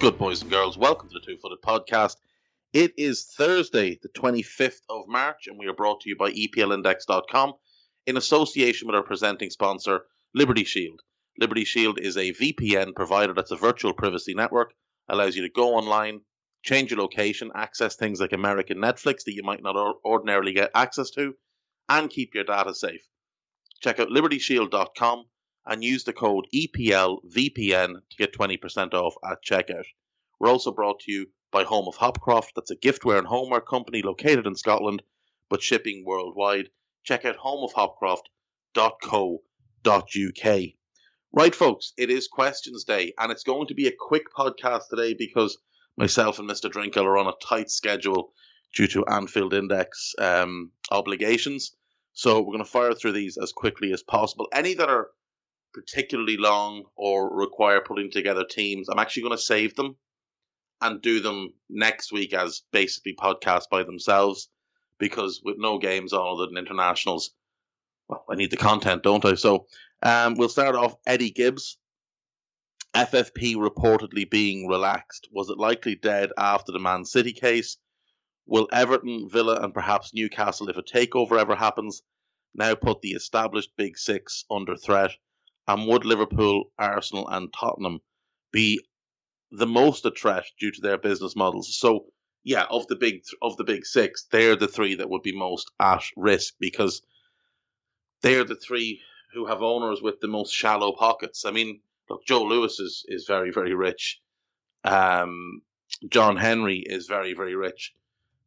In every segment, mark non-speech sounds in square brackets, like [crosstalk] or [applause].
Good, boys and girls? Welcome to the Two Footed Podcast. It is Thursday, the 25th of March, and we are brought to you by EPLindex.com in association with our presenting sponsor, Liberty Shield. Liberty Shield is a VPN provider that's a virtual privacy network, allows you to go online, change your location, access things like American Netflix that you might not ordinarily get access to, and keep your data safe. Check out libertyshield.com and use the code EPLVPN to get 20% off at checkout. We're also brought to you by Home of Hopcroft. That's a giftware and homeware company located in Scotland but shipping worldwide. Check out homeofhopcroft.co.uk. Right, folks, it is questions day, and it's going to be a quick podcast today because myself and Mr. Drinkle are on a tight schedule due to Anfield Index um, obligations. So we're going to fire through these as quickly as possible. Any that are particularly long or require putting together teams, I'm actually going to save them and do them next week as basically podcasts by themselves because with no games on other than internationals, well, I need the content, don't I? So um, we'll start off Eddie Gibbs. FFP reportedly being relaxed. Was it likely dead after the Man City case? Will Everton, Villa, and perhaps Newcastle, if a takeover ever happens, now put the established Big Six under threat? And would Liverpool, Arsenal, and Tottenham be the most a threat due to their business models? So, yeah, of the big of the big six, they're the three that would be most at risk because they're the three who have owners with the most shallow pockets. I mean, look, Joe Lewis is is very very rich. Um, John Henry is very very rich,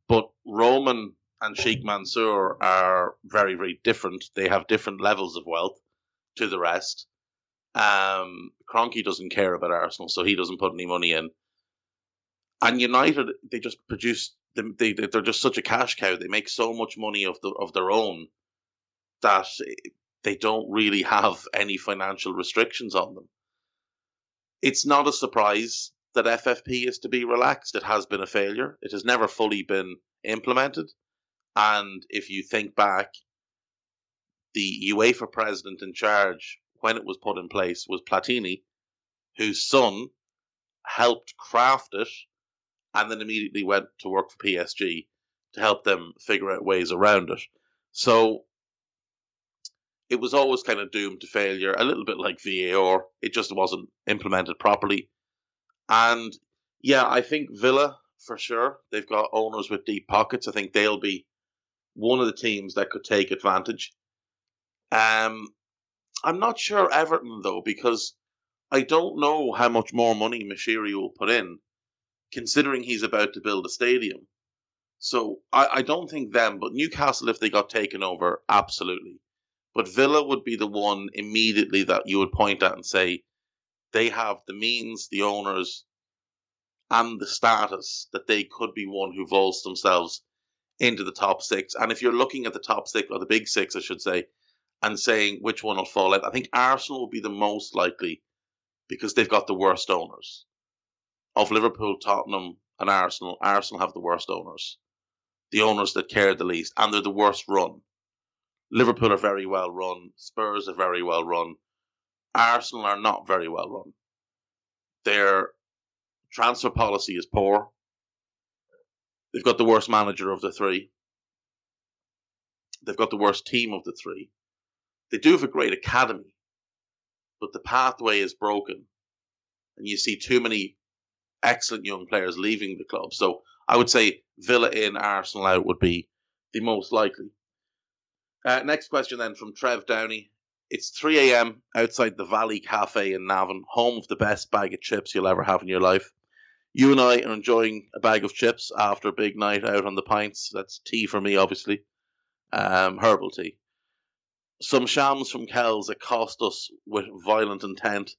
but Roman and Sheikh Mansour are very very different. They have different levels of wealth to the rest. Um, Kroenke doesn't care about Arsenal, so he doesn't put any money in. And United, they just produce. They, they they're just such a cash cow. They make so much money of the of their own that they don't really have any financial restrictions on them. It's not a surprise that FFP is to be relaxed. It has been a failure. It has never fully been implemented. And if you think back, the UEFA president in charge when it was put in place was Platini, whose son helped craft it and then immediately went to work for PSG to help them figure out ways around it. So it was always kind of doomed to failure, a little bit like VAR. It just wasn't implemented properly. And yeah, I think Villa for sure. They've got owners with deep pockets. I think they'll be one of the teams that could take advantage. Um, I'm not sure Everton though because I don't know how much more money Moshiri will put in, considering he's about to build a stadium. So I, I don't think them, but Newcastle, if they got taken over, absolutely. But Villa would be the one immediately that you would point at and say they have the means, the owners, and the status that they could be one who vaults themselves into the top six. And if you're looking at the top six, or the big six, I should say, and saying which one will fall out, I think Arsenal will be the most likely because they've got the worst owners. Of Liverpool, Tottenham, and Arsenal, Arsenal have the worst owners. The owners that care the least, and they're the worst run. Liverpool are very well run. Spurs are very well run. Arsenal are not very well run. Their transfer policy is poor. They've got the worst manager of the three. They've got the worst team of the three. They do have a great academy, but the pathway is broken. And you see too many excellent young players leaving the club. So I would say Villa in, Arsenal out would be the most likely. Uh, next question then from Trev Downey. It's 3 a.m. outside the Valley Cafe in Navan, home of the best bag of chips you'll ever have in your life. You and I are enjoying a bag of chips after a big night out on the pints. That's tea for me, obviously. Um, herbal tea. Some shams from Kells accost us with violent intent.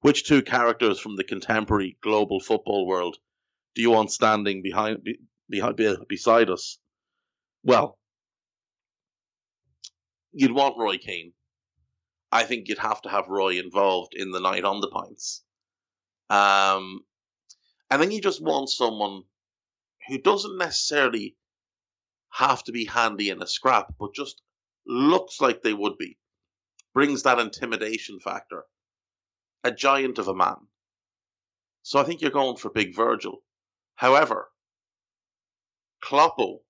Which two characters from the contemporary global football world do you want standing behind, be, be, beside us? Well, you'd want Roy Keane. I think you'd have to have Roy involved in the night on the pints. Um, and then you just want someone who doesn't necessarily have to be handy in a scrap, but just looks like they would be. Brings that intimidation factor. A giant of a man. So I think you're going for Big Virgil. However, Kloppo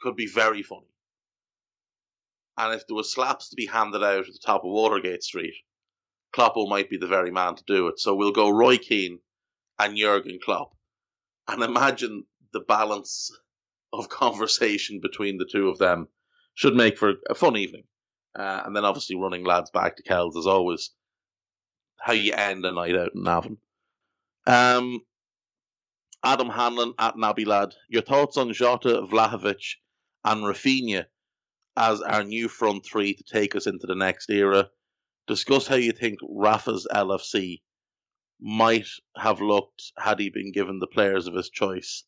could be very funny. And if there were slaps to be handed out at the top of Watergate Street, Kloppo might be the very man to do it. So we'll go Roy Keane and Jurgen Klopp. And imagine the balance of conversation between the two of them should make for a fun evening. Uh, and then obviously running lads back to Kells as always. How you end a night out in Navan. Um, Adam Hanlon at Naby Lad. Your thoughts on Jota, Vlahovic, and Raphinha as our new front three to take us into the next era. Discuss how you think Rafa's LFC might have looked had he been given the players of his choice,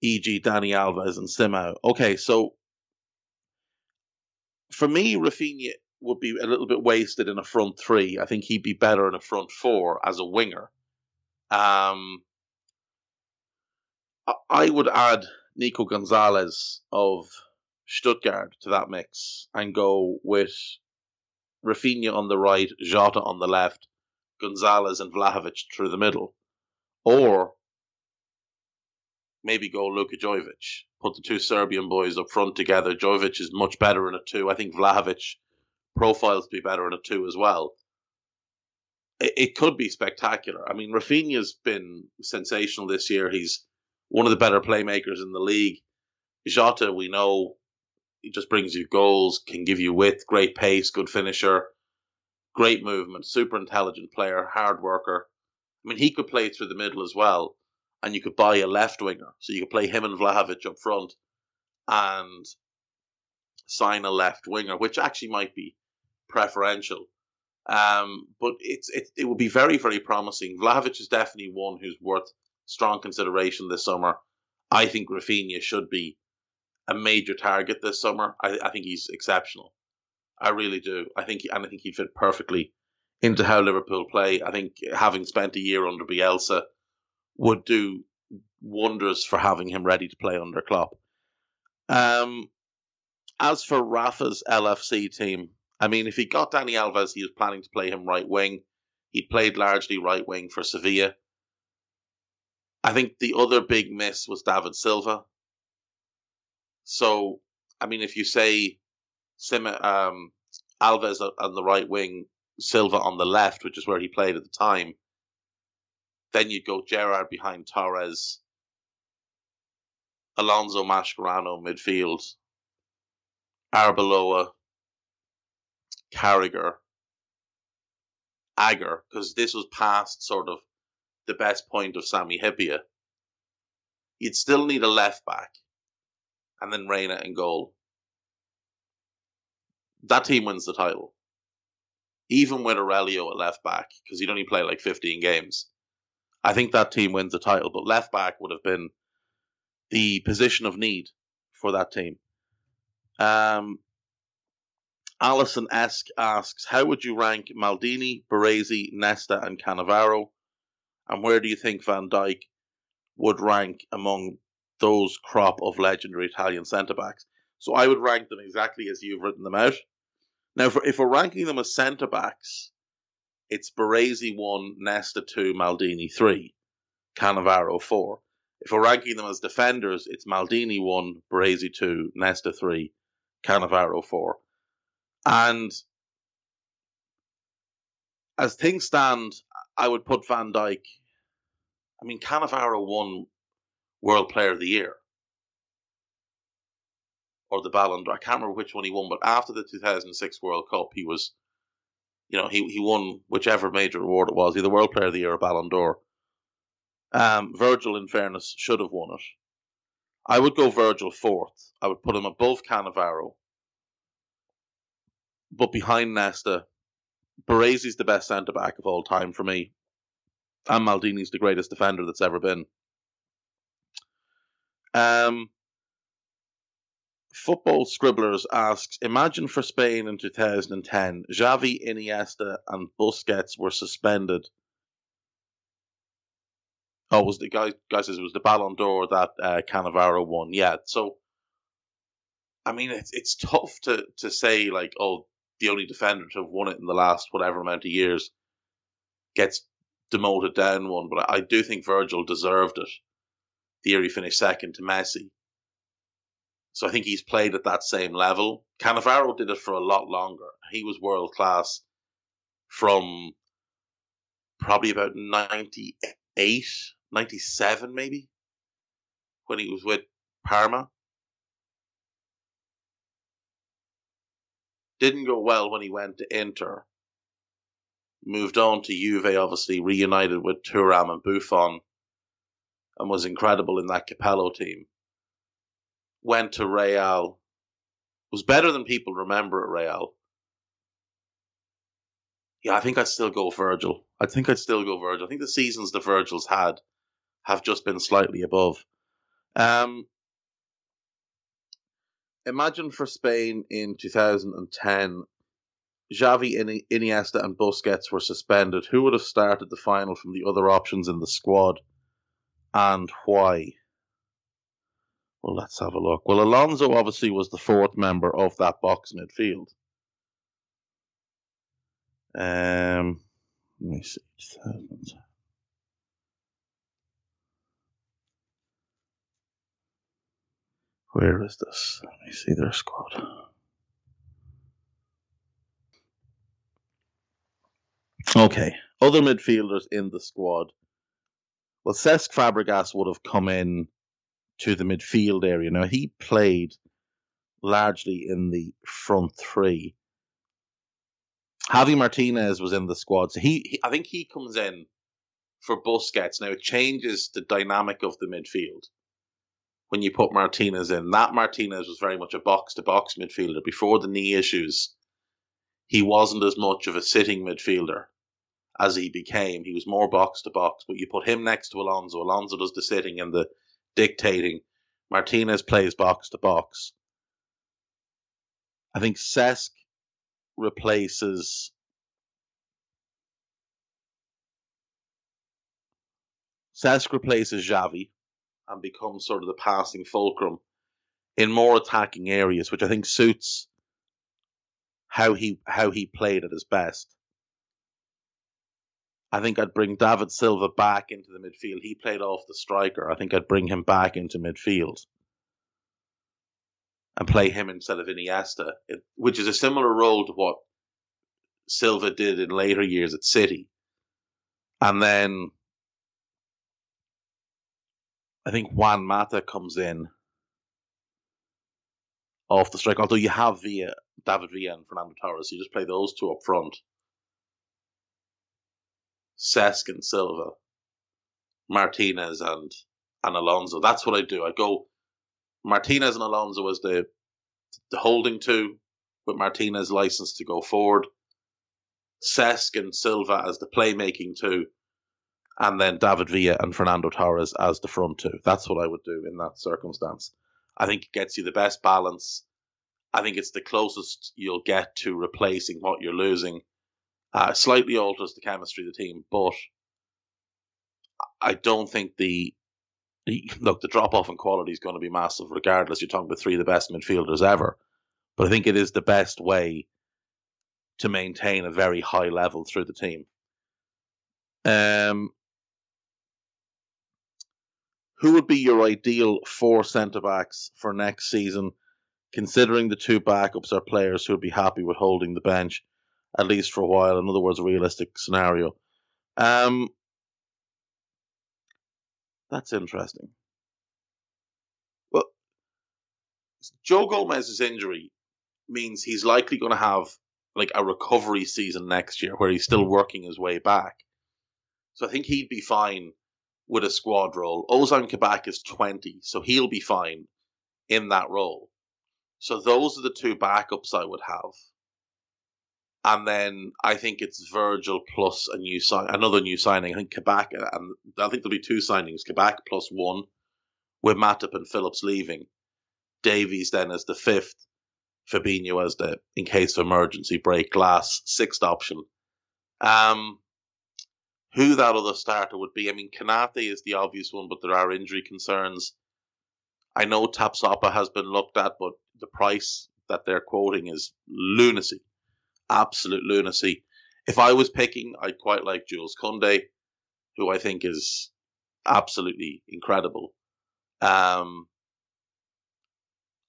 e.g., Dani Alves and Simao. Okay, so for me, Raphinha would be a little bit wasted in a front three. I think he'd be better in a front four as a winger. Um, I would add Nico Gonzalez of Stuttgart to that mix and go with Raphinha on the right, Jota on the left, Gonzalez and Vlahovic through the middle. Or maybe go Luka Jovic. Put the two Serbian boys up front together. Jovic is much better in a two. I think Vlahovic profiles to be better in a two as well. It, it could be spectacular. I mean, Raphinha's been sensational this year. He's one of the better playmakers in the league. Jota, we know, he just brings you goals, can give you width, great pace, good finisher, great movement, super intelligent player, hard worker. I mean, he could play through the middle as well and you could buy a left winger. So you could play him and Vlahovic up front and sign a left winger, which actually might be preferential. Um, but it's it, it would be very very promising. Vlahovic is definitely one who's worth strong consideration this summer. I think Raphinha should be a major target this summer. I, I think he's exceptional. I really do. I think and I think he fit perfectly into how Liverpool play. I think having spent a year under Bielsa would do wonders for having him ready to play under Klopp. Um, as for Rafa's LFC team, I mean, if he got Dani Alves, he was planning to play him right wing. He'd played largely right wing for Sevilla. I think the other big miss was David Silva. So, I mean, if you say Sim, um, Alves on the right wing, Silva on the left, which is where he played at the time, then you'd go Gerrard behind Torres, Alonso Mascherano midfield, Arbeloa, Carragher, Agger, because this was past sort of the best point of Sami Hyypiä. You'd still need a left back, and then Reina in goal. That team wins the title. Even with Aurelio at left back, because he'd only play like 15 games. I think that team wins the title, but left back would have been the position of need for that team. Um, Allison Esk asks, how would you rank Maldini, Baresi, Nesta, and Cannavaro? And where do you think Van Dijk would rank among those crop of legendary Italian centre backs? So I would rank them exactly as you've written them out. Now, if we're ranking them as centre backs, it's Baresi 1, Nesta 2, Maldini 3, Cannavaro 4. If we're ranking them as defenders, it's Maldini 1, Baresi 2, Nesta 3, Cannavaro 4. And as things stand, I would put Van Dijk. I mean, Cannavaro won World Player of the Year or the Ballon d'Or. I can't remember which one he won, but after the 2006 World Cup, he was you know, he, he won whichever major award it was, either World Player of the Year or Ballon d'Or. Um, Virgil, in fairness, should have won it. I would go Virgil fourth. I would put him above Cannavaro. But behind Nesta, Baresi's the best centre back of all time for me. And Maldini's the greatest defender that's ever been. Um, Football Scribblers asks Imagine for Spain in 2010, Xavi, Iniesta, and Busquets were suspended. Oh, was the guy guy says it was the Ballon d'Or that uh, Cannavaro won? Yeah. So, I mean, it's it's tough to to say like, oh, the only defender to have won it in the last whatever amount of years gets demoted down one, but I, I do think Virgil deserved it. The year he finished second to Messi. So I think he's played at that same level. Cannavaro did it for a lot longer. He was world class from probably about 98, 97 maybe, when he was with Parma. Didn't go well when he went to Inter. Moved on to Juve, obviously, reunited with Thuram and Buffon, and was incredible in that Capello team went to Real, was better than people remember at Real. Yeah, I think I'd still go Virgil. I think I'd still go Virgil. I think the seasons the Virgils had have just been slightly above. Um, imagine for Spain in 2010, Xavi, Iniesta, and Busquets were suspended. Who would have started the final from the other options in the squad, and why? Well, let's have a look. Well, Alonso obviously was the fourth member of that box midfield. Um, let me see. Where is this? Let me see their squad. Okay, other midfielders in the squad. Well, Cesc Fabregas would have come in to the midfield area. Now he played largely in the front three. Javi Martinez was in the squad, so he, he I think he comes in for Busquets. Now it changes the dynamic of the midfield when you put Martinez in. That Martinez was very much a box to box midfielder before the knee issues. He wasn't as much of a sitting midfielder as he became. He was more box to box, but you put him next to Alonso. Alonso does the sitting and the dictating. Martinez plays box to box. I think Cesc replaces Cesc replaces Xavi and becomes sort of the passing fulcrum in more attacking areas, which I think suits how he how he played at his best. I think I'd bring David Silva back into the midfield. He played off the striker. I think I'd bring him back into midfield and play him instead of Iniesta, which is a similar role to what Silva did in later years at City. And then I think Juan Mata comes in off the strike. Although you have Villa, David Villa and Fernando Torres, you just play those two up front. Cesc and Silva, Martinez and and Alonso. That's what I do. I go Martinez and Alonso as the the holding two, with Martinez licensed to go forward. Cesc and Silva as the playmaking two, and then David Villa and Fernando Torres as the front two. That's what I would do in that circumstance. I think it gets you the best balance. I think it's the closest you'll get to replacing what you're losing uh, slightly alters the chemistry of the team, but I don't think the look the drop off in quality is going to be massive. Regardless, you're talking about three of the best midfielders ever, but I think it is the best way to maintain a very high level through the team. Um, who would be your ideal four centre backs for next season, considering the two backups are players who would be happy with holding the bench? At least for a while. In other words, a realistic scenario. Um, that's interesting. Well, Joe Gomez's injury means he's likely going to have like a recovery season next year where he's still working his way back. So I think he'd be fine with a squad role. Ozan Kabak is 20, so he'll be fine in that role. So those are the two backups I would have. And then I think it's Virgil plus a new sign, another new signing. I think Kabak, and I think there'll be two signings: Kabak plus one, with Matip and Phillips leaving. Davies then as the fifth, Fabinho as the in case of emergency break glass sixth option. Um, who that other starter would be? I mean, Konaté is the obvious one, but there are injury concerns. I know Tapsoba has been looked at, but the price that they're quoting is lunacy, absolute lunacy. If I was picking, I'd quite like Jules Koundé, who I think is absolutely incredible. Um,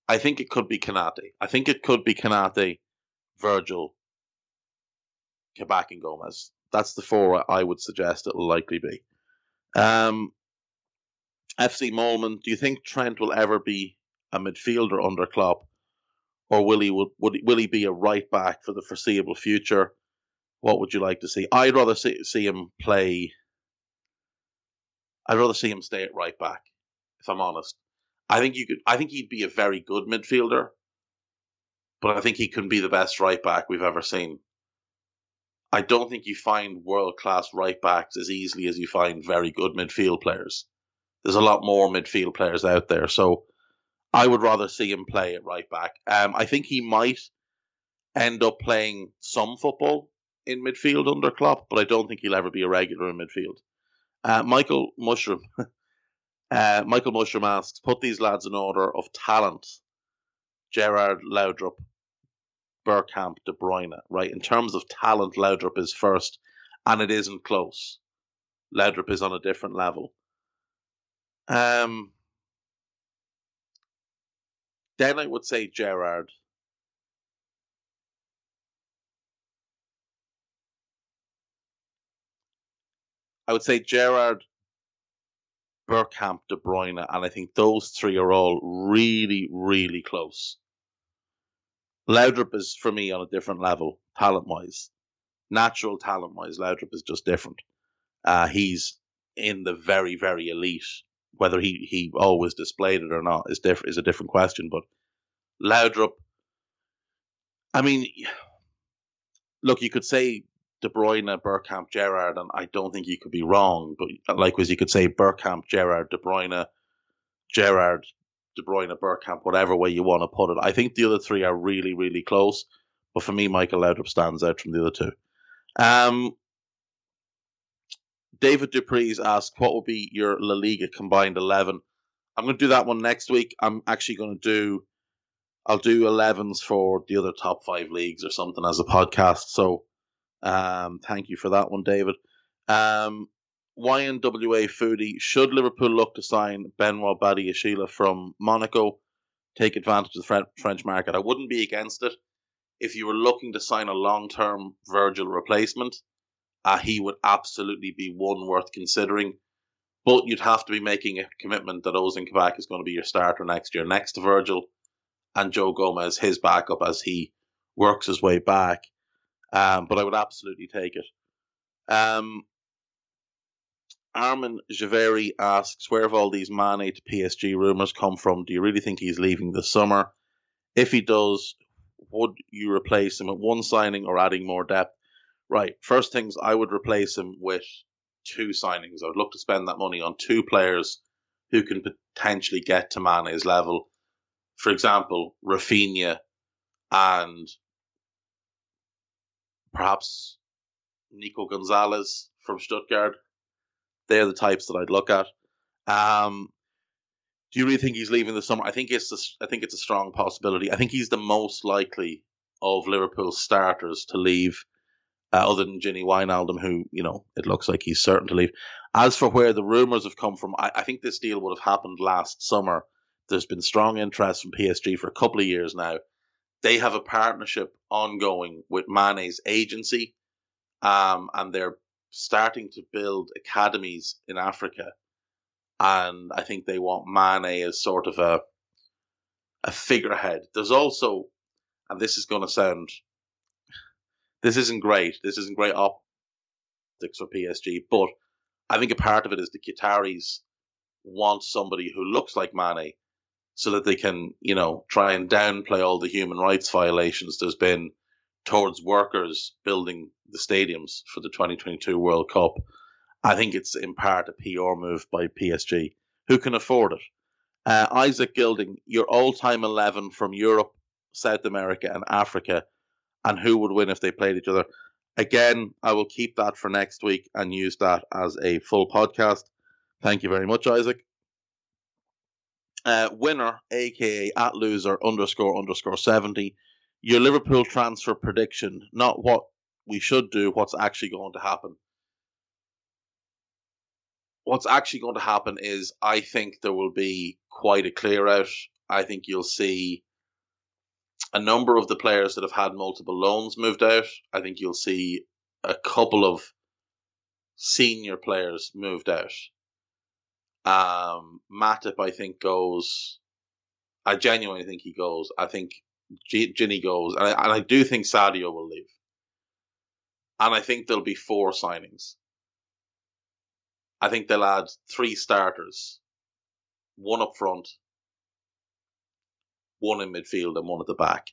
I think it could be Konaté. I think it could be Konaté, Virgil, Kabak, and Gomez. That's the four I would suggest it'll likely be. Um, FC Molman, do you think Trent will ever be a midfielder under Klopp, or will he would will he be a right back for the foreseeable future? What would you like to see? I'd rather see, see him play. I'd rather see him stay at right back, if I'm honest. I think you could. I think he'd be a very good midfielder, but I think he can be the best right back we've ever seen. I don't think you find world class right backs as easily as you find very good midfield players. There's a lot more midfield players out there, so I would rather see him play at right back. Um, I think he might end up playing some football in midfield under Klopp, but I don't think he'll ever be a regular in midfield. Uh, Michael Mushroom, [laughs] uh, Michael Mushroom asks, put these lads in order of talent. Gerrard, Laudrup, Bergkamp, De Bruyne, right? In terms of talent, Laudrup is first, and it isn't close. Laudrup is on a different level. Um, then I would say Gerrard. I would say Gerrard, Bergkamp, De Bruyne, and I think those three are all really, really close. Laudrup is for me on a different level, talent wise. Natural talent wise, Laudrup is just different. Uh, he's in the very, very elite. Whether he, he always displayed it or not is different is a different question. But Laudrup, I mean, look, you could say De Bruyne, Bergkamp, Gerrard, and I don't think you could be wrong. But likewise, you could say Bergkamp, Gerrard, De Bruyne, Gerrard, De Bruyne, Bergkamp, whatever way you want to put it. I think the other three are really, really close. But for me, Michael Laudrup stands out from the other two. Um, David Dupree's asked, what will be your La Liga combined 11? I'm going to do that one next week. I'm actually going to do, I'll do 11s for the other top five leagues or something as a podcast. So um, thank you for that one, David. Um, YNWA Foodie, should Liverpool look to sign Benoit Badiashile from Monaco, take advantage of the French market? I wouldn't be against it. If you were looking to sign a long term Virgil replacement, uh, he would absolutely be one worth considering. But you'd have to be making a commitment that Ozan Kabak is going to be your starter next year, next to Virgil, and Joe Gomez, his backup as he works his way back. Um, but I would absolutely take it. Um, Armin Javeri asks, where have all these Mane to PSG rumours come from? Do you really think he's leaving this summer? If he does, would you replace him at one signing or adding more depth? Right, first things, I would replace him with two signings. I would look to spend that money on two players who can potentially get to Mane's level. For example, Raphinha and perhaps Nico Gonzalez from Stuttgart they're the types that I'd look at. Um, do you really think he's leaving the summer? I think it's a, I think it's a strong possibility. I think he's the most likely of Liverpool's starters to leave, uh, other than Gini Wijnaldum, who you know it looks like he's certain to leave. As for where the rumours have come from, I, I think this deal would have happened last summer. There's been strong interest from PSG for a couple of years now. They have a partnership ongoing with Mane's agency, um, and they're starting to build academies in Africa, and I think they want Mane as sort of a a figurehead. There's also, and this is going to sound, this isn't great. This isn't great optics for PSG, but I think a part of it is the Qataris want somebody who looks like Mane so that they can, you know, try and downplay all the human rights violations there's been towards workers building the stadiums for the 2022 World Cup. I think it's in part a PR move by PSG. Who can afford it? Uh, Isaac Gilding, your all time 11 from Europe, South America, and Africa, and who would win if they played each other. Again, I will keep that for next week and use that as a full podcast. Thank you very much, Isaac. Uh, winner, aka at loser underscore underscore 70. Your Liverpool transfer prediction, not what we should do, what's actually going to happen. What's actually going to happen is I think there will be quite a clear out. I think you'll see a number of the players that have had multiple loans moved out. I think you'll see a couple of senior players moved out. Um, Matip, I think, goes. I genuinely think he goes. I think G- Gini goes, and I, and I do think Sadio will leave. And I think there'll be four signings. I think they'll add three starters, one up front, one in midfield, and one at the back,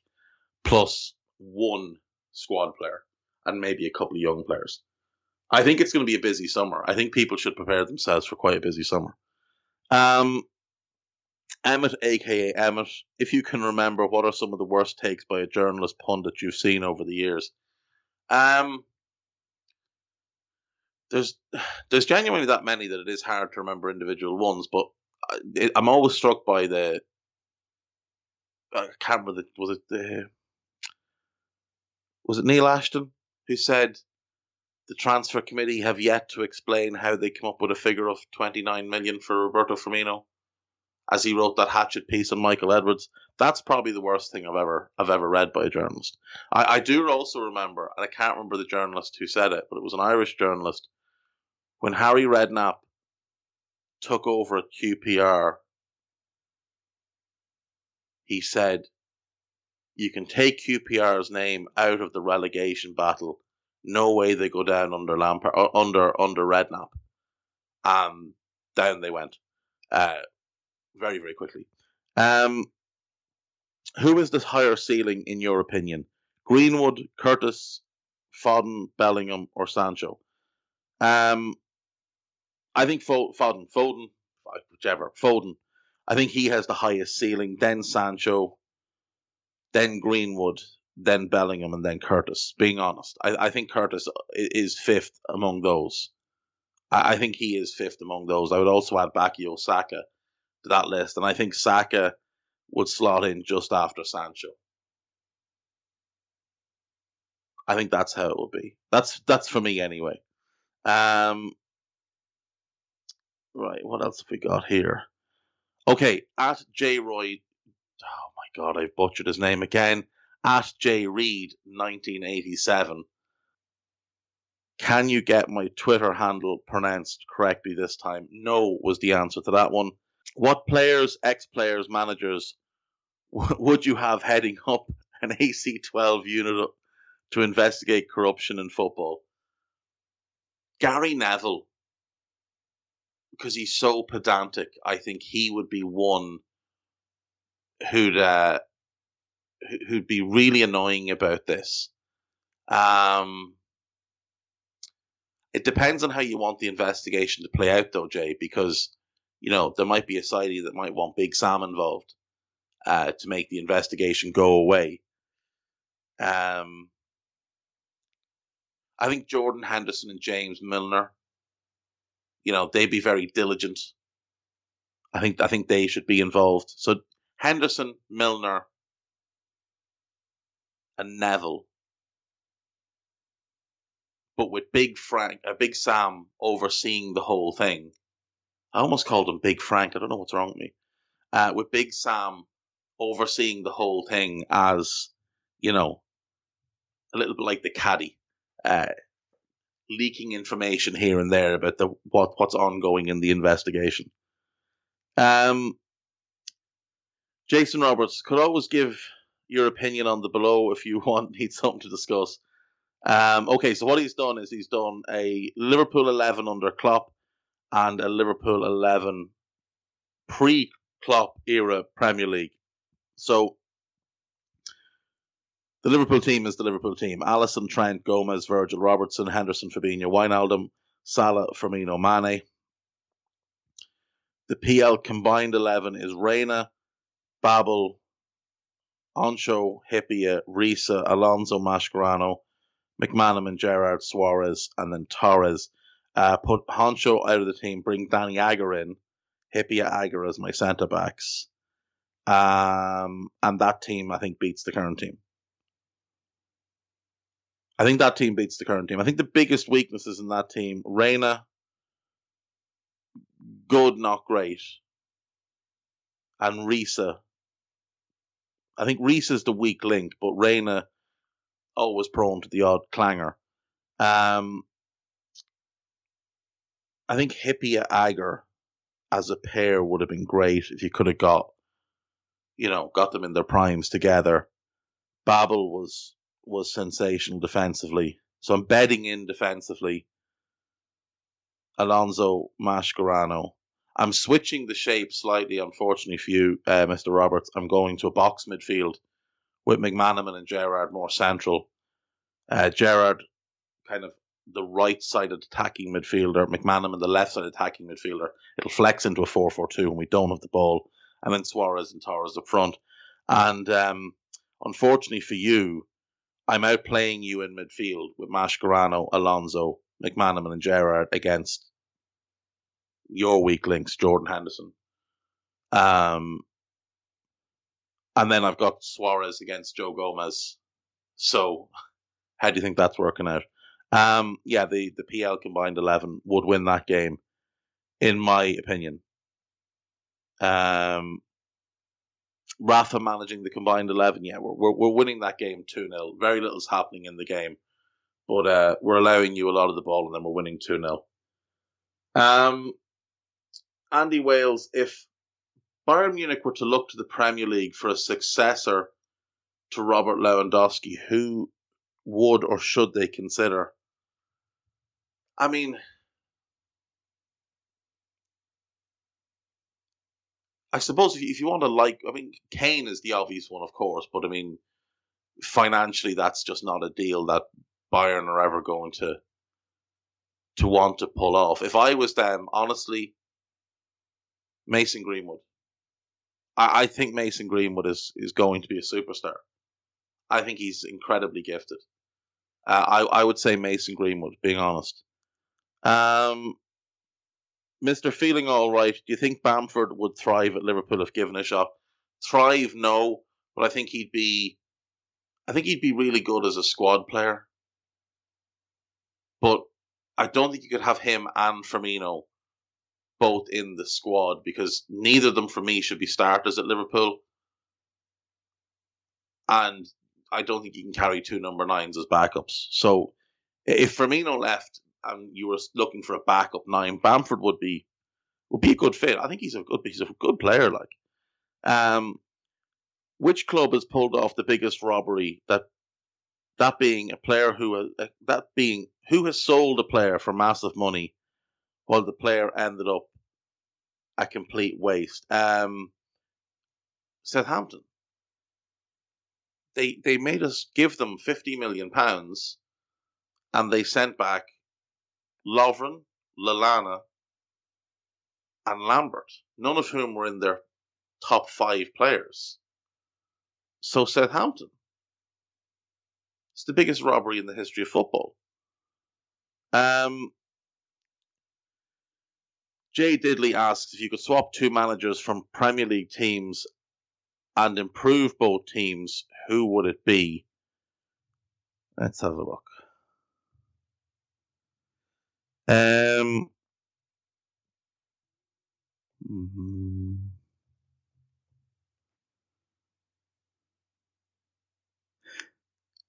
plus one squad player, and maybe a couple of young players. I think it's going to be a busy summer. I think people should prepare themselves for quite a busy summer. Um, Emmett, aka Emmett, if you can remember, what are some of the worst takes by a journalist pundit you've seen over the years? Um, there's there's genuinely that many that it is hard to remember individual ones, but I, I'm always struck by the. I can't remember the, was it was it Neil Ashton who said the transfer committee have yet to explain how they come up with a figure of 29 million for Roberto Firmino as he wrote that hatchet piece on Michael Edwards. That's probably the worst thing I've ever I've ever read by a journalist. I, I do also remember, and I can't remember the journalist who said it, but it was an Irish journalist when Harry Redknapp took over at QPR. He said, "You can take QPR's name out of the relegation battle no way they go down under Lampard uh, under under Redknapp. Um, down they went, uh, very very quickly. Um, who is the higher ceiling in your opinion? Greenwood, Curtis, Foden, Bellingham, or Sancho? Um, I think Foden, Foden, whichever, Foden. I think he has the highest ceiling. Then Sancho, then Greenwood, then Bellingham, and then Curtis. Being honest, I, I think Curtis is fifth among those. I, I, think he is fifth among those. I would also add Bukayo Saka to that list, and I think Saka would slot in just after Sancho. I think that's how it would be. That's that's for me anyway. Um, right, what else have we got here? Okay, at J Roy. Oh my god, I've butchered his name again at J Reed 1987. Can you get my Twitter handle pronounced correctly this time? No was the answer to that one. What players, ex players, managers [laughs] would you have heading up an AC12 unit to investigate corruption in football? Gary Neville, because he's so pedantic, I think he would be one who'd uh, who'd be really annoying about this. Um, it depends on how you want the investigation to play out, though, Jay, because you know there might be a side that might want Big Sam involved uh, to make the investigation go away. Um, I think Jordan Henderson and James Milner, you know, they'd be very diligent. I think I think they should be involved. So Henderson, Milner, and Neville, but with Big Frank, uh, Big Sam overseeing the whole thing. I almost called him Big Frank. I don't know what's wrong with me. Uh, with Big Sam overseeing the whole thing as, you know, a little bit like the caddy, uh, leaking information here and there about the what what's ongoing in the investigation. Um, Jason Roberts could always give your opinion on the below if you [laughs] want need something to discuss. Um, okay, so what he's done is he's done a Liverpool eleven under Klopp, and a Liverpool 11 pre Klopp era Premier League. So the Liverpool team is the Liverpool team. Alisson, Trent, Gomez, Virgil, Robertson, Henderson, Fabinho, Wijnaldum, Salah, Firmino, Mane. The PL combined 11 is Reina, Babel, Henchoz, Hyypiä, Riise, Alonso, Mascherano, McManaman, Gerrard, Suarez, and then Torres. Uh, put Henchoz out of the team, bring Danny Agger in, Hyypiä, Agger as my centre backs. Um, and that team, I think, beats the current team. I think that team beats the current team. I think the biggest weaknesses in that team, Reina, good, not great. And Riise. I think Riise's the weak link, but Reina always prone to the odd clanger. Um, I think Hyypiä Agger as a pair would have been great if you could have got, you know, got them in their primes together. Babel was was sensational defensively, so I'm betting in defensively. Alonso Mascherano. I'm switching the shape slightly, unfortunately for you, uh, Mr. Roberts. I'm going to a box midfield with McManaman and Gerrard more central. Uh, Gerrard kind of the right sided attacking midfielder, McManaman the left sided attacking midfielder. It'll flex into a 4 4 2 when we don't have the ball. And then Suarez and Torres up front. And um, unfortunately for you, I'm out playing you in midfield with Mascherano, Alonso, McManaman, and Gerrard against your weak links, Jordan Henderson. Um, and then I've got Suarez against Joe Gomez. So, how do you think that's working out? Um, yeah, the, the PL combined 11 would win that game, in my opinion. Um, Rafa managing the combined 11, yeah, we're, we're, we're winning that game 2 0. Very little's happening in the game, but uh, we're allowing you a lot of the ball and then we're winning 2 0. Um, Andy Wales, if Bayern Munich were to look to the Premier League for a successor to Robert Lewandowski, who would or should they consider? I mean, I suppose if you, if you want to like, I mean, Kane is the obvious one, of course, but I mean, financially, that's just not a deal that Bayern are ever going to to want to pull off. If I was them, honestly, Mason Greenwood. I, I think Mason Greenwood is is going to be a superstar. I think he's incredibly gifted. Uh, I I would say Mason Greenwood, being honest. Um, Mr. Feeling All Right, do you think Bamford would thrive at Liverpool if given a shot? Thrive, no, but I think he'd be, I think he'd be really good as a squad player. But I don't think you could have him and Firmino both in the squad because neither of them, for me, should be starters at Liverpool. And I don't think you can carry two number nines as backups. So if Firmino left, and you were looking for a backup nine, Bamford would be would be a good fit. I think he's a good he's a good player. Like, um, which club has pulled off the biggest robbery? That that being a player who uh, that being who has sold a player for massive money, while the player ended up a complete waste. Um, Southampton. They they made us give them fifty million pounds, and they sent back Lovren, Lallana, and Lambert, none of whom were in their top five players. So Southampton. It's the biggest robbery in the history of football. Um, Jay Diddley asks if you could swap two managers from Premier League teams and improve both teams, who would it be? Let's have a look. Um.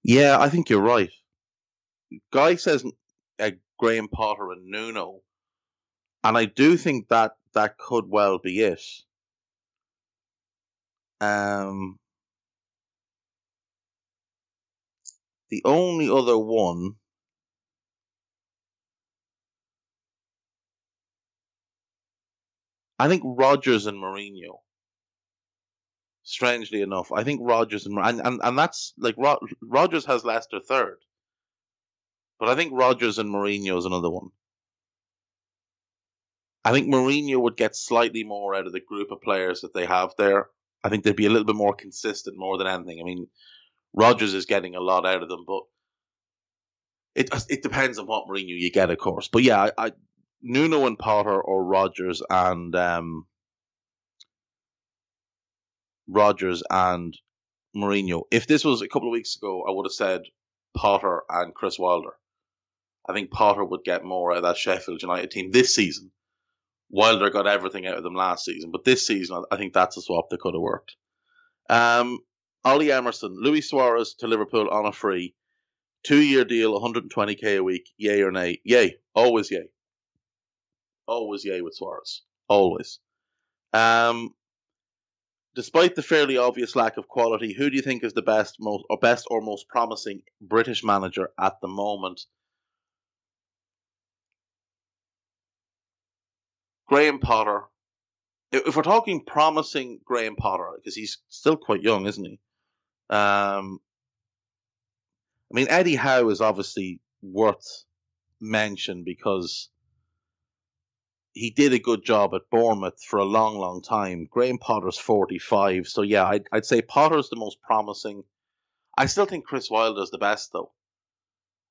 Yeah, I think you're right. Guy says uh, Graham Potter and Nuno, and I do think that that could well be it. Um, the only other one I think Rodgers and Mourinho. Strangely enough, I think Rodgers and and and, and that's like Rod, Rodgers has Leicester third, but I think Rodgers and Mourinho is another one. I think Mourinho would get slightly more out of the group of players that they have there. I think they'd be a little bit more consistent more than anything. I mean, Rodgers is getting a lot out of them, but it it depends on what Mourinho you get, of course. But yeah, I, I Nuno and Potter or Rogers and um, Rodgers and Mourinho. If this was a couple of weeks ago, I would have said Potter and Chris Wilder. I think Potter would get more out of that Sheffield United team this season. Wilder got everything out of them last season, but this season I think that's a swap that could have worked. Um, Ollie Emerson, Luis Suarez to Liverpool on a free, two year deal, 120k a week. Yay or nay? Yay, always yay. Always yay with Suarez. Always. Um, despite the fairly obvious lack of quality, who do you think is the best, most or best or most promising British manager at the moment? Graham Potter. If we're talking promising Graham Potter, because he's still quite young, isn't he? Um, I mean, Eddie Howe is obviously worth mention because he did a good job at Bournemouth for a long, long time. Graham Potter's 45. So, yeah, I'd, I'd say Potter's the most promising. I still think Chris Wilder's the best, though.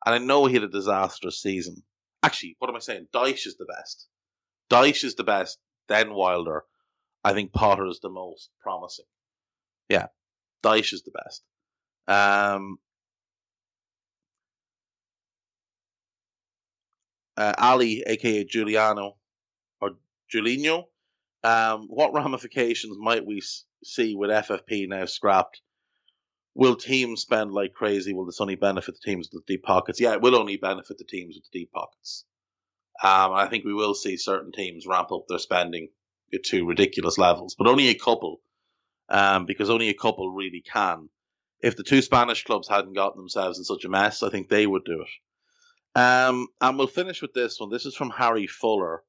And I know he had a disastrous season. Actually, what am I saying? Dyche is the best. Dyche is the best, then Wilder. I think Potter is the most promising. Yeah, Dyche is the best. Um, uh, Ali, aka Giuliano, Julinho. Um, what ramifications might we see with FFP now scrapped? Will teams spend like crazy? Will this only benefit the teams with the deep pockets? Yeah, it will only benefit the teams with the deep pockets. Um, I think we will see certain teams ramp up their spending to ridiculous levels, but only a couple, um, because only a couple really can. If the two Spanish clubs hadn't gotten themselves in such a mess, I think they would do it. Um, and we'll finish with this one. This is from Harry Fuller.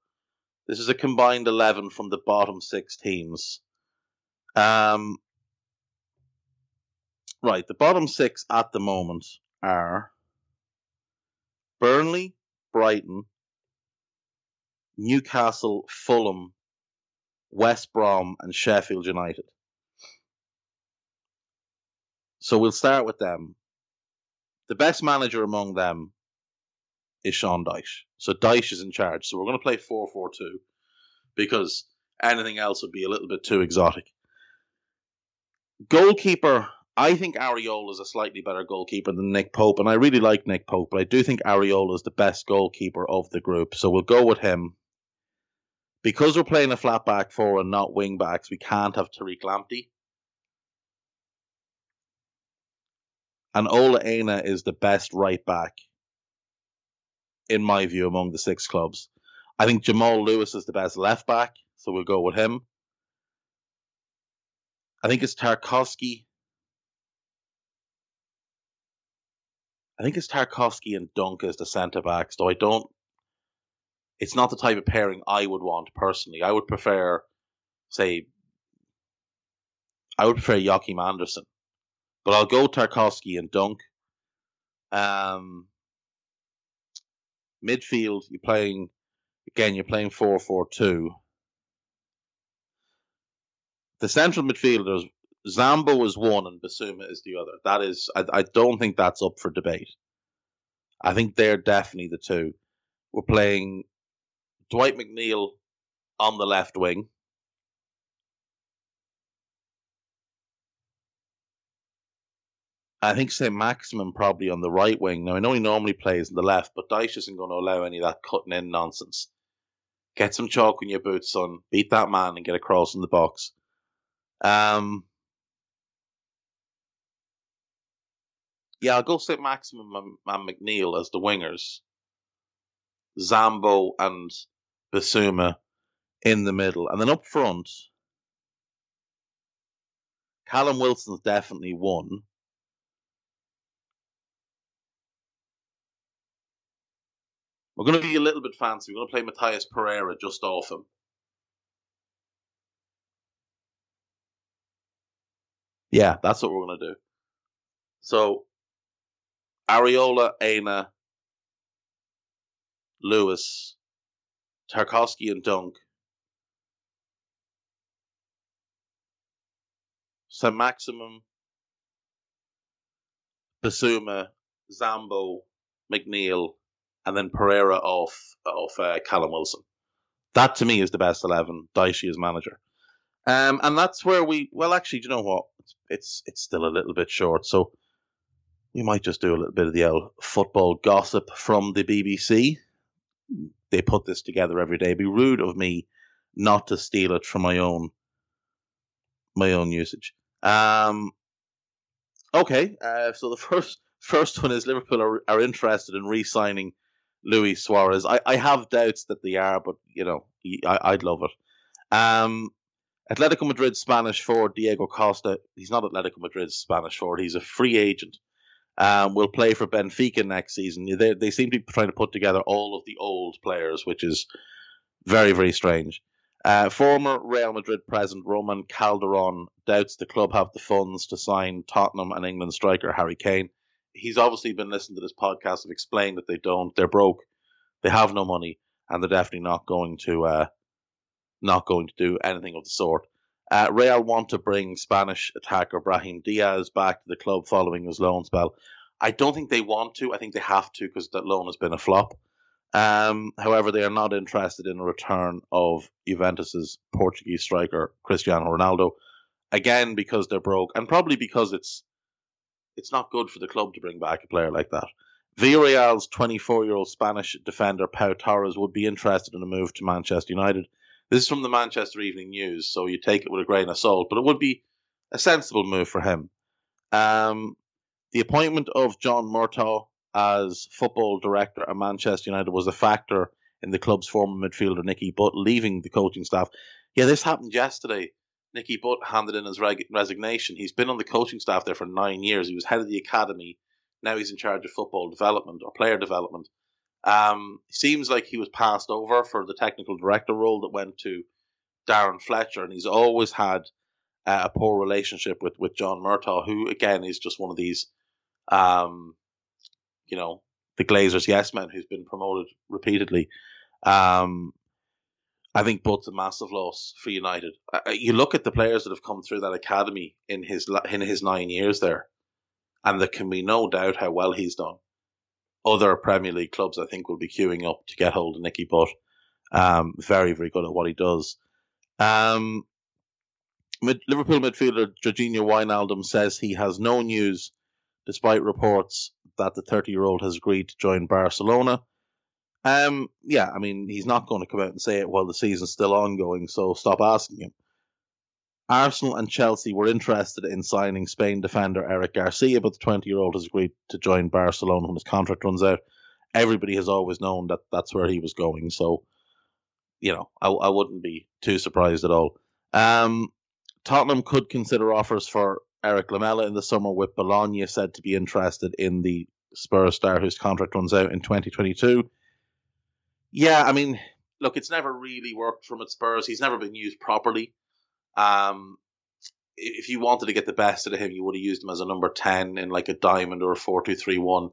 This is a combined 11 from the bottom six teams. Um, right, the bottom six at the moment are Burnley, Brighton, Newcastle, Fulham, West Brom, and Sheffield United. So we'll start with them. The best manager among them is Sean Dyche. So Dyche is in charge. So we're going to play 4 4 2 because anything else would be a little bit too exotic. Goalkeeper, I think Areola is a slightly better goalkeeper than Nick Pope, and I really like Nick Pope, but I do think Areola is the best goalkeeper of the group. So we'll go with him. Because we're playing a flat back four and not wing backs, we can't have Tariq Lamptey. And Ola Aina is the best right back in my view, among the six clubs. I think Jamal Lewis is the best left back, so we'll go with him. I think it's Tarkowski. I think it's Tarkowski and Dunk as the centre backs, though I don't. It's not the type of pairing I would want personally. I would prefer, say, I would prefer Joachim Andersen, but I'll go Tarkowski and Dunk. Um, midfield, you're playing again. You're playing four four two. The central midfielders, Zambo is one and Bissouma is the other. That is, I, I don't think that's up for debate. I think they're definitely the two. We're playing Dwight McNeil on the left wing. I think St. Maximin probably on the right wing. Now I know he normally plays on the left, but Dyche isn't going to allow any of that cutting in nonsense. Get some chalk in your boots, son. Beat that man and get across in the box. Um, yeah, I'll go St. Maximin and, and McNeil as the wingers. Zambo and Bissouma in the middle, and then up front, Callum Wilson's definitely one. We're going to be a little bit fancy. We're going to play Matheus Pereira just off him. Yeah, that's what we're going to do. So, Areola, Aina, Lewis, Tarkowski, and Dunk. So Maximin, Bissouma, Zambo, McNeil, and then Pereira off off uh, Callum Wilson. That to me is the best eleven. Dyche as manager, um, and that's where we. Well, actually, do you know what? It's, it's it's still a little bit short, so we might just do a little bit of the old football gossip from the BBC. They put this together every day. It'd be rude of me not to steal it from my own my own usage. Um, okay, uh, so the [laughs] first first one is Liverpool are, are interested in re-signing Luis Suarez. I, I have doubts that they are, but you know I, would love it. Um, Atletico Madrid Spanish forward Diego Costa. He's not Atletico Madrid's Spanish forward. He's a free agent. Um, will play for Benfica next season. They, they seem to be trying to put together all of the old players, which is very very strange. Uh, former Real Madrid president Ramon Calderon doubts the club have the funds to sign Tottenham and England striker Harry Kane. He's obviously been listening to this podcast and explained that they don't. They're broke. They have no money, and they're definitely not going to uh, not going to do anything of the sort. Uh, Real want to bring Spanish attacker Brahim Diaz back to the club following his loan spell. I don't think they want to. I think they have to because that loan has been a flop. Um, however, they are not interested in a return of Juventus's Portuguese striker Cristiano Ronaldo, again because they're broke, and probably because it's it's not good for the club to bring back a player like that. Villarreal's 24-year-old Spanish defender Pau Torres would be interested in a move to Manchester United. This is from the Manchester Evening News, so you take it with a grain of salt, but it would be a sensible move for him. Um, the appointment of John Murtough as football director at Manchester United was a factor in the club's former midfielder Nicky Butt leaving the coaching staff. Yeah, this happened yesterday. Nicky Butt handed in his reg- resignation. He's been on the coaching staff there for nine years. He was head of the academy. Now he's in charge of football development or player development. Um, seems like he was passed over for the technical director role that went to Darren Fletcher, and he's always had uh, a poor relationship with, with John Murtough, who again is just one of these um, you know, the Glazers yes man who's been promoted repeatedly. Um, I think Butt's a massive loss for United. You look at the players that have come through that academy in his in his nine years there, and there can be no doubt how well he's done. Other Premier League clubs, I think, will be queuing up to get hold of Nicky Butt. Um, very, very good at what he does. Um, mid- Liverpool midfielder Georginio Wijnaldum says he has no news, despite reports that the 30 year old has agreed to join Barcelona. Um, yeah, I mean, he's not going to come out and say it while the season's still ongoing, so stop asking him. Arsenal and Chelsea were interested in signing Spain defender Eric Garcia, but the 20 year old has agreed to join Barcelona when his contract runs out. Everybody has always known that that's where he was going, so, you know, I, I wouldn't be too surprised at all. Um, Tottenham could consider offers for Eric Lamela in the summer, with Bologna said to be interested in the Spurs star whose contract runs out in 2022. Yeah, I mean, look, it's never really worked from at Spurs. He's never been used properly. Um, if you wanted to get the best out of him, you would have used him as a number 10 in like a diamond or a 4 2 3 1.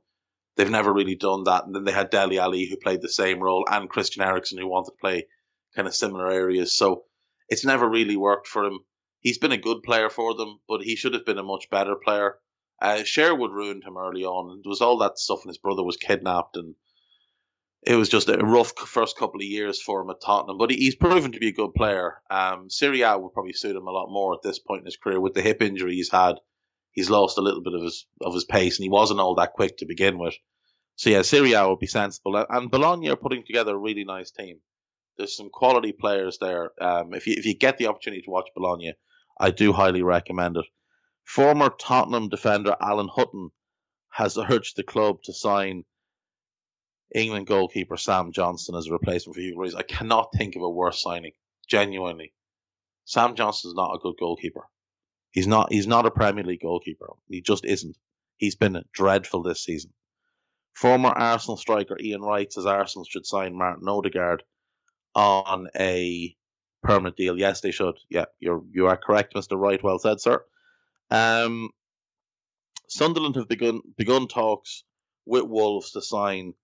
They've never really done that. And then they had Dele Alli who played the same role, and Christian Eriksen, who wanted to play kind of similar areas. So it's never really worked for him he's been a good player for them, but he should have been a much better player. Uh, Sherwood ruined him early on, there was all that stuff, and his brother was kidnapped, and it was just a rough first couple of years for him at Tottenham. But he's proven to be a good player. Um, would probably suit him a lot more at this point in his career with the hip injury he's had. He's lost a little bit of his of his pace, and he wasn't all that quick to begin with. So yeah, Serie A would be sensible, and Bologna are putting together a really nice team. There's some quality players there. Um, if you if you get the opportunity to watch Bologna, I do highly recommend it. Former Tottenham defender Alan Hutton has urged the club to sign England goalkeeper Sam Johnstone as a replacement for Hugo Lloris. I cannot think of a worse signing. Genuinely, Sam Johnstone is not a good goalkeeper. He's not. He's not a Premier League goalkeeper. He just isn't. He's been dreadful this season. Former Arsenal striker Ian Wright says Arsenal should sign Martin Odegaard on a permanent deal. Yes, they should. Yeah, you're you are correct, Mr. Wright. Well said, sir. Um, Sunderland have begun begun talks with Wolves to sign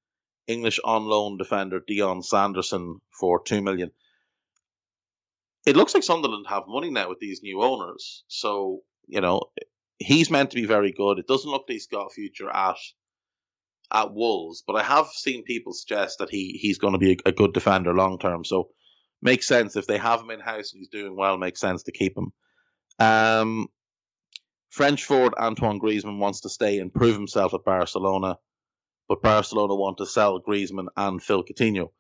English on loan defender Dion Sanderson for two million. It looks like Sunderland have money now with these new owners, so you know he's meant to be very good. It doesn't look like he's got a future at at Wolves, but I have seen people suggest that he he's going to be a, a good defender long term. So makes sense if they have him in house and he's doing well. Makes sense to keep him. Um, French forward Antoine Griezmann wants to stay and prove himself at Barcelona, but Barcelona want to sell Griezmann and Phil Coutinho.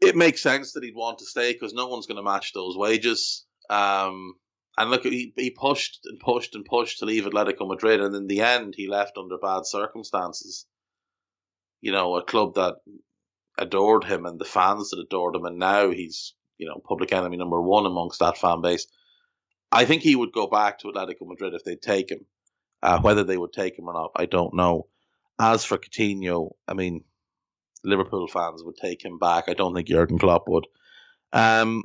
It makes sense that he'd want to stay because no one's going to match those wages. Um, and look, he, he pushed and pushed and pushed to leave Atletico Madrid, and in the end, he left under bad circumstances. You know, a club that adored him and the fans that adored him, and now he's you know public enemy number one amongst that fan base. I think he would go back to Atletico Madrid if they'd take him. Uh, whether they would take him or not, I don't know. As for Coutinho, I mean, Liverpool fans would take him back. I don't think Jurgen Klopp would. Um,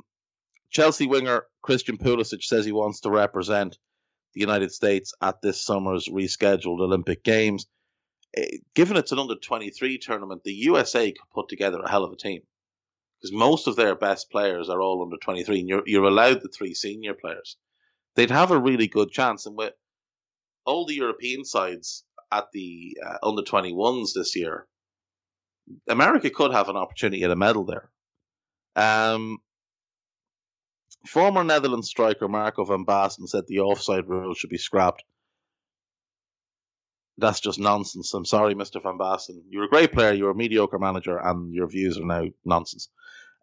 Chelsea winger Christian Pulisic says he wants to represent the United States at this summer's rescheduled Olympic Games. Eh, given it's an under 23 tournament, the USA could put together a hell of a team because most of their best players are all under 23, and you're, you're allowed the three senior players. They'd have a really good chance. And with all the European sides at the uh, under 21s this year, America could have an opportunity at a medal there. Um, Former Netherlands striker Marco van Basten said the offside rule should be scrapped. That's just nonsense. I'm sorry, Mr. Van Basten. You're a great player, you're a mediocre manager, and your views are now nonsense.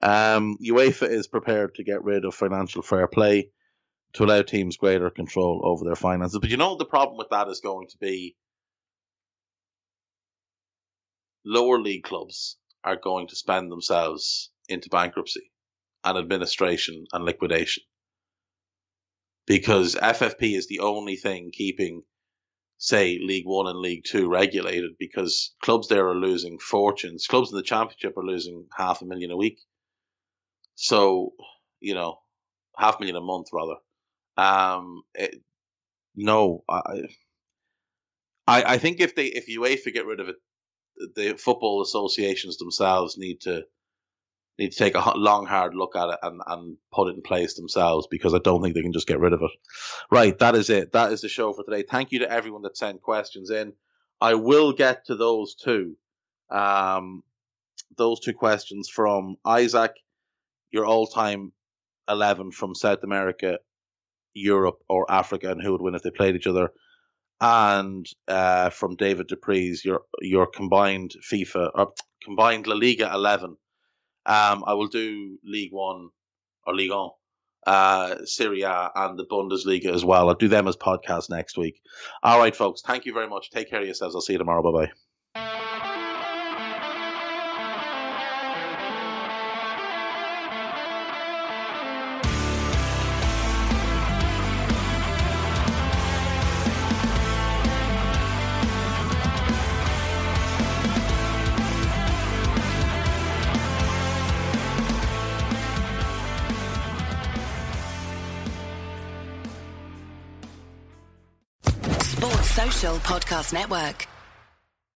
Um, UEFA is prepared to get rid of financial fair play to allow teams greater control over their finances. But you know the problem with that is going to be lower league clubs are going to spend themselves into bankruptcy and administration and liquidation. Because FFP is the only thing keeping, say, League One and League Two regulated because clubs there are losing fortunes. Clubs in the Championship are losing half a million a week. So, you know, half a million a month rather. Um, it, no, I, I, I think if they if UEFA get rid of it, the football associations themselves need to need to take a long, hard look at it and, and put it in place themselves because I don't think they can just get rid of it. Right, that is it. That is the show for today. Thank you to everyone that sent questions in. I will get to those two. Um, those two questions from Isaac, your all-time eleven from South America, Europe, or Africa, and who would win if they played each other. And uh, from David Dupree's your your combined FIFA or combined La Liga eleven um, I will do League One or League On, uh, Serie A, and the Bundesliga as well. I'll do them as podcasts next week. All right, folks. Thank you very much. Take care of yourselves. I'll see you tomorrow. Bye bye. Podcast Network.